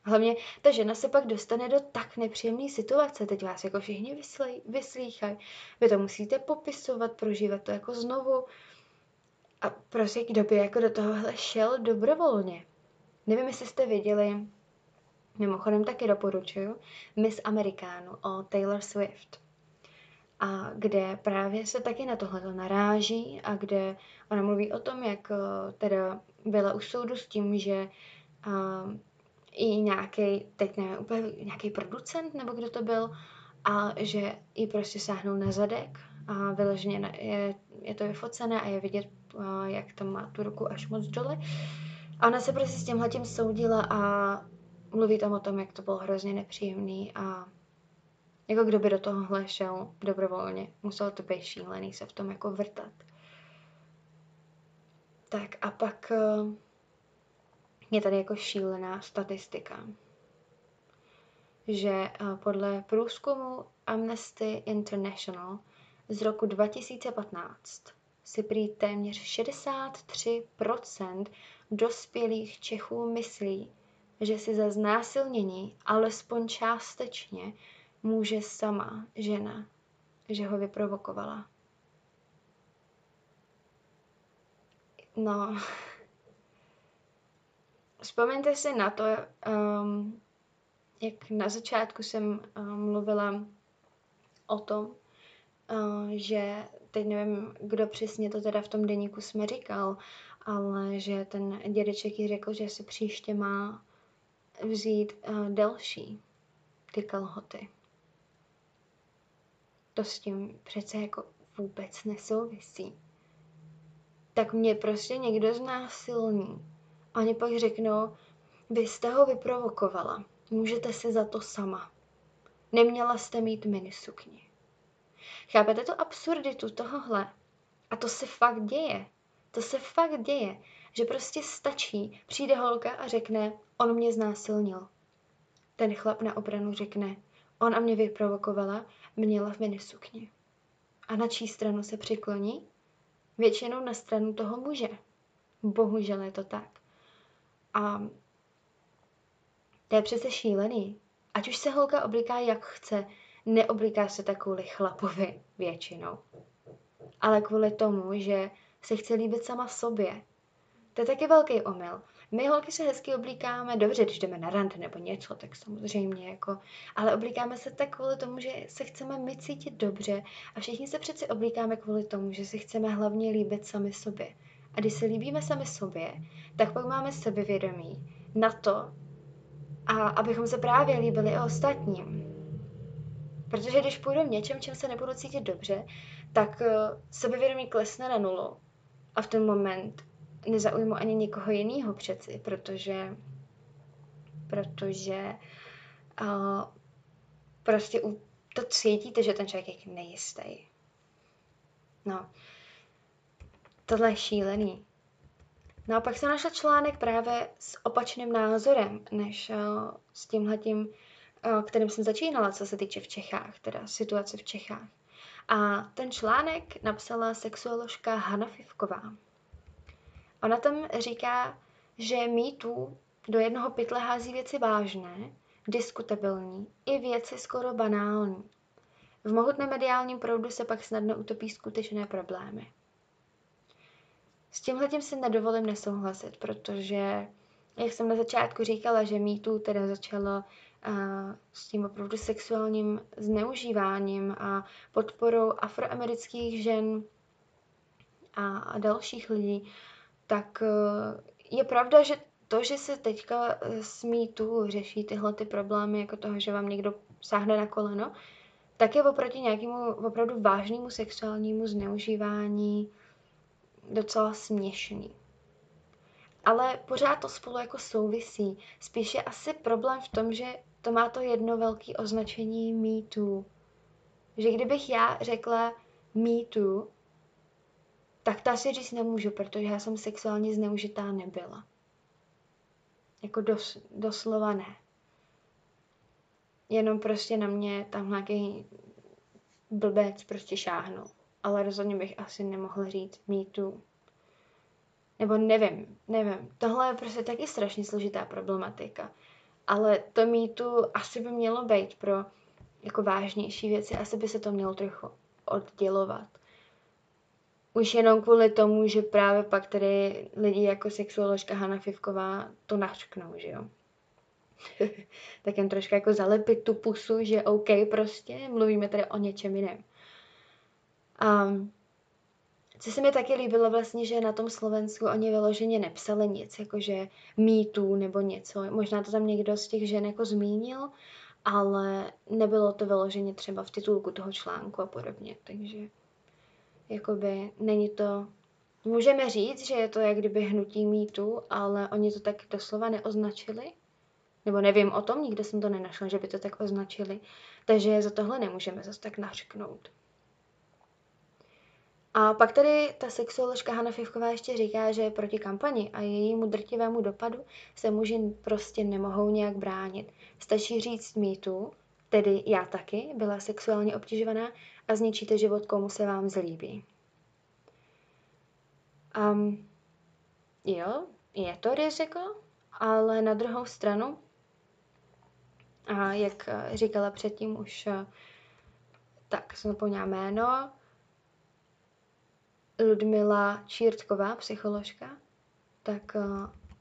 S1: Hlavně ta žena se pak dostane do tak nepříjemné situace, teď vás jako všichni vyslej, vyslýchají, vy to musíte popisovat, prožívat to jako znovu. A prostě kdo by jako do tohohle šel dobrovolně. Nevím, jestli jste viděli Mimochodem taky doporučuju Miss Amerikánu o Taylor Swift. A kde právě se taky na tohle naráží a kde ona mluví o tom, jak eh, teda byla u soudu s tím, že uh, i nějaký, teď nevím, úplně nějaký producent nebo kdo to byl, a že ji prostě sáhnul na zadek a vyloženě je, je to vyfocené a je vidět, uh, jak tam má tu ruku až moc dole. A ona se prostě s tímhletím soudila a mluví tam o tom, jak to bylo hrozně nepříjemný a jako kdo by do tohohle šel dobrovolně. Musel to být šílený se v tom jako vrtat. Tak a pak eh, je tady jako šílená statistika, že eh, podle průzkumu Amnesty International z roku 2015 si prý téměř 63% dospělých Čechů myslí, že si za znásilnění, alespoň částečně, může sama žena, že ho vyprovokovala. No, vzpomeňte si na to, um, jak na začátku jsem um, mluvila o tom, uh, že teď nevím, kdo přesně to teda v tom deníku jsme říkal, ale že ten dědeček jí řekl, že si příště má vzít uh, delší ty kalhoty. To s tím přece jako vůbec nesouvisí. Tak mě prostě někdo znásilní. A oni pak řeknou, vy jste ho vyprovokovala. Můžete si za to sama. Neměla jste mít minisukni. Chápete tu absurditu tohohle? A to se fakt děje. To se fakt děje, že prostě stačí, přijde holka a řekne, on mě znásilnil. Ten chlap na obranu řekne, on a mě vyprovokovala, měla v minisukni. A na čí stranu se přikloní? Většinou na stranu toho muže. Bohužel je to tak. A to je přece šílený. Ať už se holka obliká jak chce, neobliká se tak kvůli chlapovi většinou. Ale kvůli tomu, že se chce líbit sama sobě. To je taky velký omyl. My holky se hezky oblíkáme, dobře, když jdeme na rand nebo něco, tak samozřejmě jako, ale oblíkáme se tak kvůli tomu, že se chceme my cítit dobře a všichni se přeci oblíkáme kvůli tomu, že si chceme hlavně líbit sami sobě. A když se líbíme sami sobě, tak pak máme sebevědomí na to, a abychom se právě líbili i ostatním. Protože když půjdu v něčem, čem se nebudu cítit dobře, tak eh, sebevědomí klesne na nulu a v ten moment nezaujmu ani nikoho jiného přeci, protože protože uh, prostě u, to cítíte, že ten člověk je nejistý. No, tohle je šílený. No a pak jsem našla článek právě s opačným názorem, než uh, s tímhletím, uh, kterým jsem začínala, co se týče v Čechách, teda situace v Čechách. A ten článek napsala sexuoložka Hanna Fivková. Ona tam říká, že mýtů do jednoho pytle hází věci vážné, diskutabilní i věci skoro banální. V mohutném mediálním proudu se pak snadno utopí skutečné problémy. S tímhletím si nedovolím nesouhlasit, protože, jak jsem na začátku říkala, že mýtů teda začalo uh, s tím opravdu sexuálním zneužíváním a podporou afroamerických žen a, a dalších lidí, tak uh, je pravda, že to, že se teďka s mýtů řeší tyhle ty problémy, jako toho, že vám někdo sáhne na koleno, tak je oproti nějakému opravdu vážnému sexuálnímu zneužívání docela směšný. Ale pořád to spolu jako souvisí. Spíš je asi problém v tom, že to má to jedno velké označení me too. Že kdybych já řekla me too, tak to asi říct nemůžu, protože já jsem sexuálně zneužitá nebyla. Jako dos, doslova ne. Jenom prostě na mě tam nějaký blbec prostě šáhnul ale rozhodně bych asi nemohla říct mýtu. Nebo nevím, nevím. Tohle je prostě taky strašně složitá problematika. Ale to mýtu asi by mělo být pro jako vážnější věci, asi by se to mělo trochu oddělovat. Už jenom kvůli tomu, že právě pak tady lidi jako sexuoložka Hanna Fivková to nařknou, že jo. tak jen trošku jako zalepit tu pusu, že OK prostě, mluvíme tady o něčem jiném. A co se mi taky líbilo vlastně, že na tom Slovensku oni vyloženě nepsali nic, jakože mýtů nebo něco. Možná to tam někdo z těch žen jako zmínil, ale nebylo to vyloženě třeba v titulku toho článku a podobně, takže jakoby není to... Můžeme říct, že je to jak kdyby hnutí mýtu, ale oni to tak doslova neoznačili. Nebo nevím o tom, nikde jsem to nenašla, že by to tak označili. Takže za tohle nemůžeme zase tak nařknout. A pak tady ta sexuoložka Hanna Fivková ještě říká, že proti kampani a jejímu drtivému dopadu se muži prostě nemohou nějak bránit. Stačí říct mýtu, tedy já taky, byla sexuálně obtěžovaná a zničíte život, komu se vám zlíbí. Um, jo, je to riziko, Ale na druhou stranu, a jak říkala předtím už, tak jsem zapomněla jméno, Ludmila Čírtková, psycholožka, tak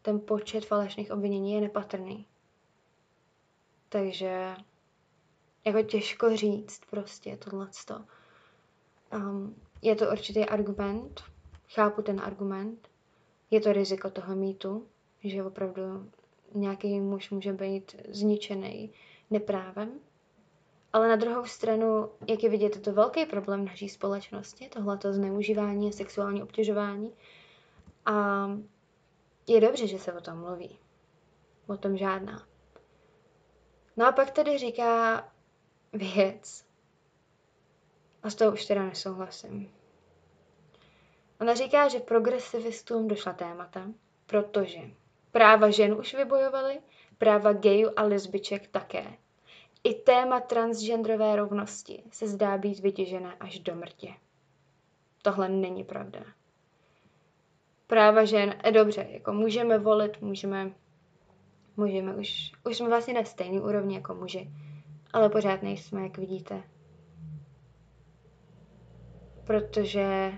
S1: ten počet falešných obvinění je nepatrný. Takže jako těžko říct prostě tohleto. Um, je to určitý argument, chápu ten argument, je to riziko toho mýtu, že opravdu nějaký muž může být zničený neprávem. Ale na druhou stranu, jak je vidět, je to velký problém naší společnosti, tohleto zneužívání a sexuální obtěžování. A je dobře, že se o tom mluví. O tom žádná. No a pak tady říká věc. A s toho už teda nesouhlasím. Ona říká, že progresivistům došla témata, protože práva žen už vybojovali, práva gayů a lesbiček také. I téma transgenderové rovnosti se zdá být vytěžené až do mrtě. Tohle není pravda. Práva žen, je dobře, jako můžeme volit, můžeme, můžeme už, už jsme vlastně na stejné úrovni jako muži, ale pořád nejsme, jak vidíte. Protože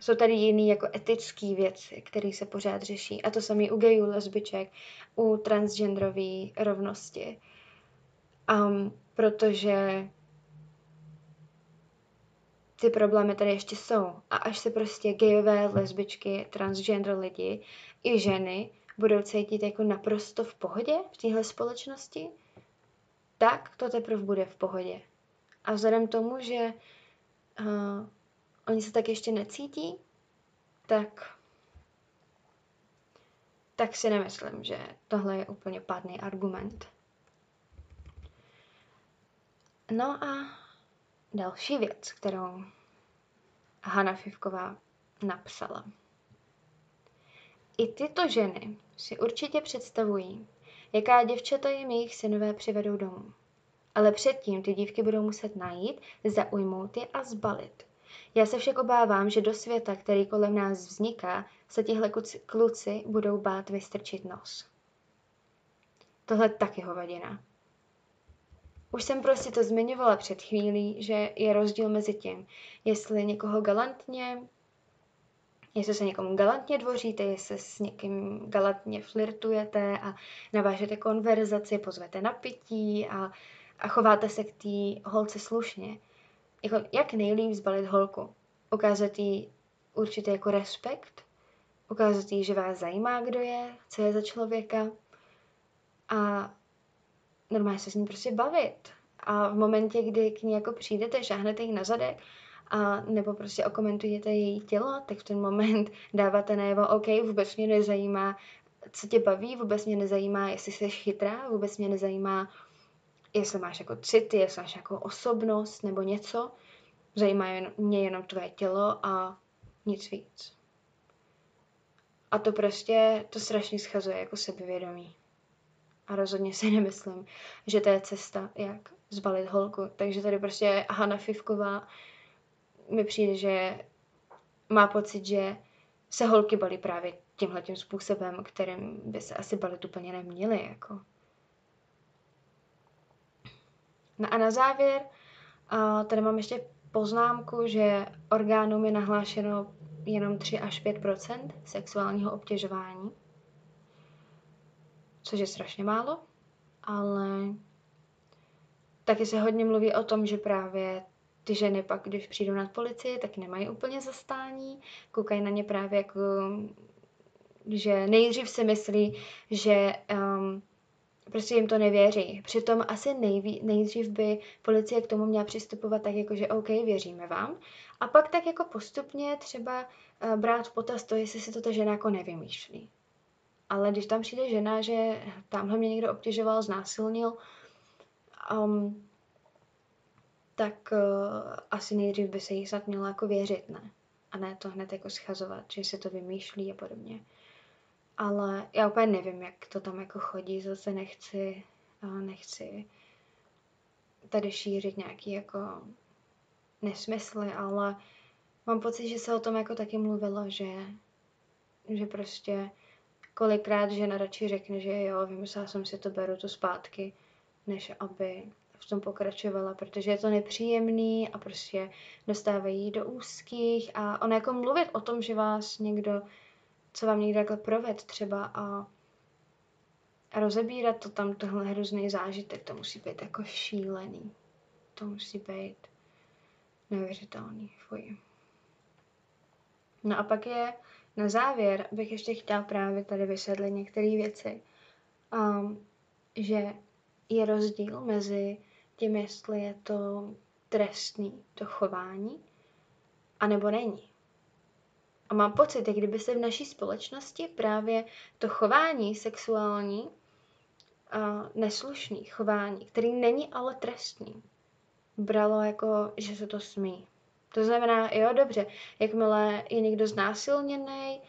S1: jsou tady jiný jako etické věci, které se pořád řeší. A to samé u gayů, lesbiček, u transgenderové rovnosti. Um, protože ty problémy tady ještě jsou. A až se prostě gayové, lesbičky, transgender lidi i ženy budou cítit jako naprosto v pohodě v téhle společnosti, tak to teprve bude v pohodě. A vzhledem tomu, že uh, oni se tak ještě necítí, tak tak si nemyslím, že tohle je úplně pádný argument. No a další věc, kterou Hanna Fivková napsala. I tyto ženy si určitě představují, jaká děvčata jim jejich synové přivedou domů. Ale předtím ty dívky budou muset najít, zaujmout je a zbalit. Já se však obávám, že do světa, který kolem nás vzniká, se tihle kluci budou bát vystrčit nos. Tohle taky hovadina. Už jsem prostě to zmiňovala před chvílí, že je rozdíl mezi tím, jestli někoho galantně, jestli se někomu galantně dvoříte, jestli s někým galantně flirtujete a navážete konverzaci, pozvete na pití a, a chováte se k té holce slušně. Jako, jak nejlíp zbalit holku? Ukázat jí určitě jako respekt, ukázat jí, že vás zajímá, kdo je, co je za člověka a normálně se s ní prostě bavit. A v momentě, kdy k ní jako přijdete, šáhnete jí na zadek, a nebo prostě okomentujete její tělo, tak v ten moment dáváte najevo, OK, vůbec mě nezajímá, co tě baví, vůbec mě nezajímá, jestli jsi chytrá, vůbec mě nezajímá, jestli máš jako city, jestli máš jako osobnost nebo něco. Zajímá mě jenom tvoje tělo a nic víc. A to prostě, to strašně schazuje jako sebevědomí. A rozhodně si nemyslím, že to je cesta, jak zbalit holku. Takže tady prostě Hanna Fivková mi přijde, že má pocit, že se holky balí právě tímhle tím způsobem, kterým by se asi balit úplně neměly. Jako. No a na závěr tady mám ještě poznámku, že orgánům je nahlášeno jenom 3 až 5% sexuálního obtěžování což je strašně málo, ale taky se hodně mluví o tom, že právě ty ženy pak, když přijdou na policii, tak nemají úplně zastání, koukají na ně právě jako, že nejdřív si myslí, že um, prostě jim to nevěří. Přitom asi nejví, nejdřív by policie k tomu měla přistupovat tak, jako že OK, věříme vám. A pak tak jako postupně třeba uh, brát v potaz to, jestli si to ta žena jako nevymýšlí. Ale když tam přijde žena, že tamhle mě někdo obtěžoval, znásilnil, um, tak uh, asi nejdřív by se jí snad mělo jako věřit, ne? A ne to hned jako schazovat, že se to vymýšlí a podobně. Ale já úplně nevím, jak to tam jako chodí, zase nechci, uh, nechci tady šířit nějaký jako nesmysly, ale mám pocit, že se o tom jako taky mluvilo, že, že prostě kolikrát žena radši řekne, že jo, vymyslela jsem si to, beru to zpátky, než aby tom pokračovala, protože je to nepříjemný a prostě dostávají do úzkých a on jako mluvit o tom, že vás někdo, co vám někdo takhle proved třeba a, a rozebírat to tam, tohle hrozný zážitek, to musí být jako šílený. To musí být neuvěřitelný. Fuj. No a pak je na závěr, bych ještě chtěla právě tady vysvětlit některé věci, um, že je rozdíl mezi tím, jestli je to trestný, to chování, anebo není. A mám pocit, jak kdyby se v naší společnosti právě to chování sexuální, a neslušný chování, který není ale trestný, bralo jako, že se to smí. To znamená, jo, dobře, jakmile je někdo znásilněný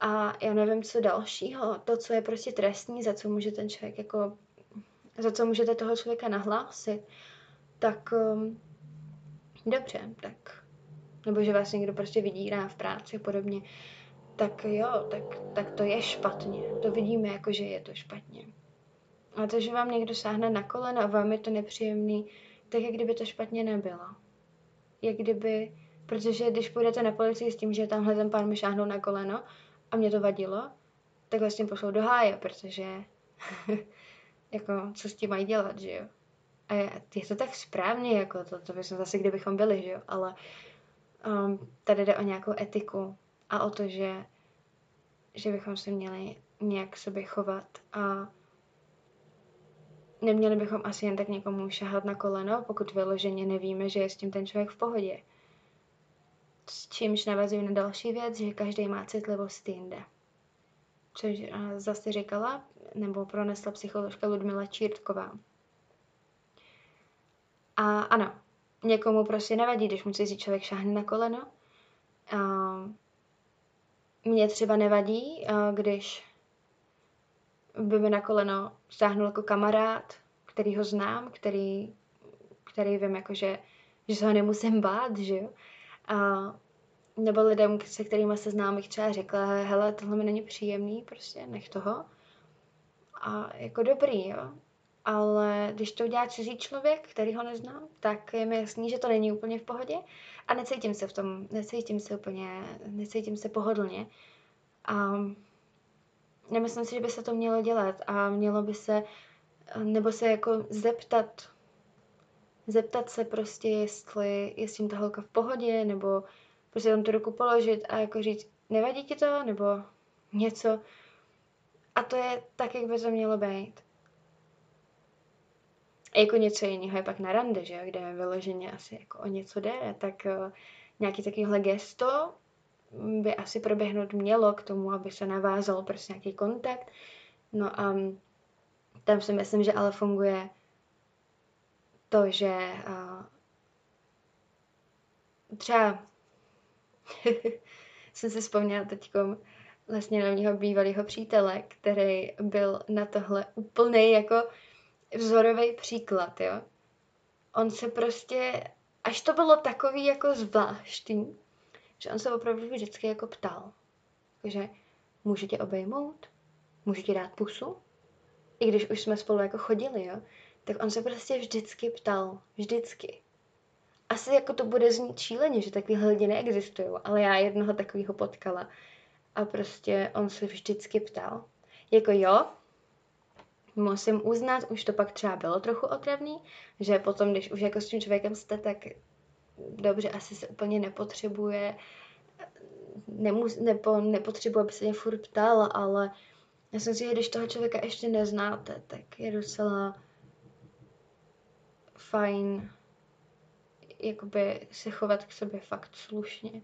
S1: a já nevím, co dalšího, to, co je prostě trestní, za co může ten člověk jako, za co můžete toho člověka nahlásit, tak um, dobře, tak, nebo že vás někdo prostě vydírá v práci a podobně, tak jo, tak, tak to je špatně. To vidíme jako, že je to špatně. A to, že vám někdo sáhne na koleno a vám je to nepříjemný, tak jak kdyby to špatně nebylo. Jak kdyby, protože když půjdete na policii s tím, že tamhle ten pán mi šáhnul na koleno a mě to vadilo, tak vlastně pošlou do háje, protože jako, co s tím mají dělat, že jo? A je, to tak správně, jako to, to bychom zase, kdybychom byli, že jo? Ale um, tady jde o nějakou etiku a o to, že, že bychom se měli nějak sobě chovat a neměli bychom asi jen tak někomu šahat na koleno, pokud vyloženě nevíme, že je s tím ten člověk v pohodě. S čímž navazuji na další věc, že každý má citlivost jinde. Což zase říkala, nebo pronesla psycholožka Ludmila Čírtková. A ano, někomu prostě nevadí, když mu cizí člověk šáhne na koleno. A mně třeba nevadí, když by mi na koleno sáhnul jako kamarád, který ho znám, který, který vím, jako že, že se ho nemusím bát, že jo. A, nebo lidem, se kterými se znám, bych třeba řekla, hele, tohle mi není příjemný, prostě nech toho. A jako dobrý, jo. Ale když to udělá cizí člověk, který ho neznám, tak je mi jasný, že to není úplně v pohodě a necítím se v tom, necítím se úplně, necítím se pohodlně. A nemyslím si, že by se to mělo dělat a mělo by se, nebo se jako zeptat, zeptat se prostě, jestli je s tím ta holka v pohodě, nebo prostě tam tu ruku položit a jako říct, nevadí ti to, nebo něco. A to je tak, jak by to mělo být. A jako něco jiného je pak na rande, že kde vyloženě asi jako o něco jde, tak uh, nějaký takovýhle gesto by asi proběhnout mělo k tomu, aby se navázal prostě nějaký kontakt. No a tam si myslím, že ale funguje to, že uh, třeba jsem si vzpomněla teď vlastně na mého bývalého přítele, který byl na tohle úplný jako vzorový příklad, jo. On se prostě, až to bylo takový jako zvláštní, že on se opravdu vždycky jako ptal, že můžu tě obejmout, můžu ti dát pusu, i když už jsme spolu jako chodili, jo, tak on se prostě vždycky ptal, vždycky. Asi jako to bude znít šíleně, že takovýhle lidi neexistují, ale já jednoho takového potkala a prostě on se vždycky ptal. Jako jo, musím uznat, už to pak třeba bylo trochu otravný, že potom, když už jako s tím člověkem jste, tak dobře, asi se úplně nepotřebuje, nemus, nepo, nepotřebuje, aby se mě furt ptal, ale já jsem si, že když toho člověka ještě neznáte, tak je docela fajn jakoby se chovat k sobě fakt slušně.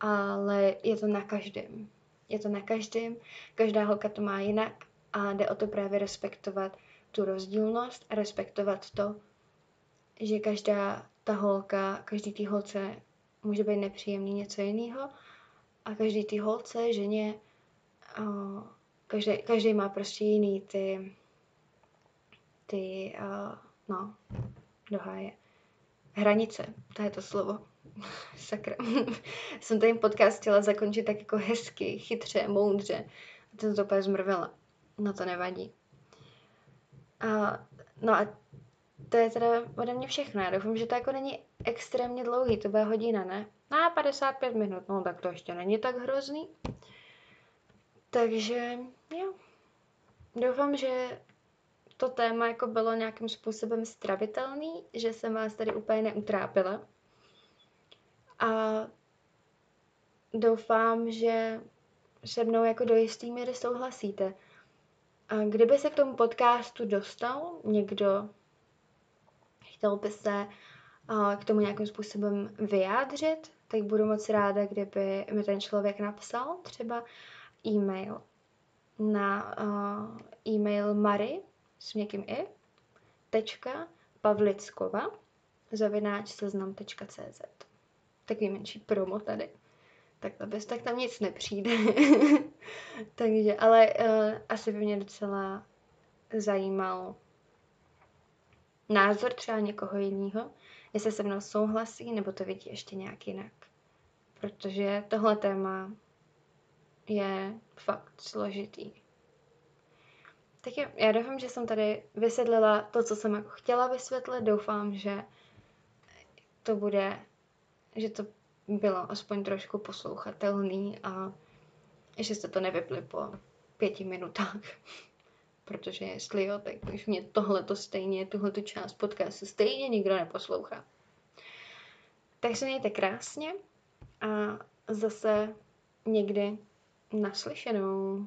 S1: Ale je to na každém. Je to na každém, každá holka to má jinak a jde o to právě respektovat tu rozdílnost a respektovat to, že každá ta holka, každý té holce může být nepříjemný něco jiného a každý té holce, ženě, uh, každý, každý má prostě jiný ty, ty, uh, no, doháje. Hranice, to je to slovo. Sakra. Jsem tady podcast chtěla zakončit tak jako hezky, chytře, moudře. jsem to úplně zmrvila. No to nevadí. A, no a to je teda ode mě všechno. Já doufám, že to jako není extrémně dlouhý, to bude hodina, ne? Na no 55 minut, no tak to ještě není tak hrozný. Takže jo, doufám, že to téma jako bylo nějakým způsobem stravitelný, že jsem vás tady úplně neutrápila. A doufám, že se mnou jako do jistý míry souhlasíte. A kdyby se k tomu podcastu dostal někdo, chtěl by se k tomu nějakým způsobem vyjádřit, tak budu moc ráda, kdyby mi ten člověk napsal třeba e-mail na uh, e-mail Mary s někým i, tečka pavlickova zavináč seznam.cz Takový menší promo tady. Tak, bez, tak tam nic nepřijde. Takže, ale uh, asi by mě docela zajímal názor třeba někoho jiného, jestli se mnou souhlasí, nebo to vidí ještě nějak jinak. Protože tohle téma je fakt složitý. Tak jo, já doufám, že jsem tady vysvětlila to, co jsem jako chtěla vysvětlit. Doufám, že to bude, že to bylo aspoň trošku poslouchatelný a že jste to nevypli po pěti minutách. Protože jestli jo, tak už mě tohle to stejně, tuhle tu část podcastu stejně nikdo neposlouchá. Tak se mějte krásně a zase někdy naslyšenou.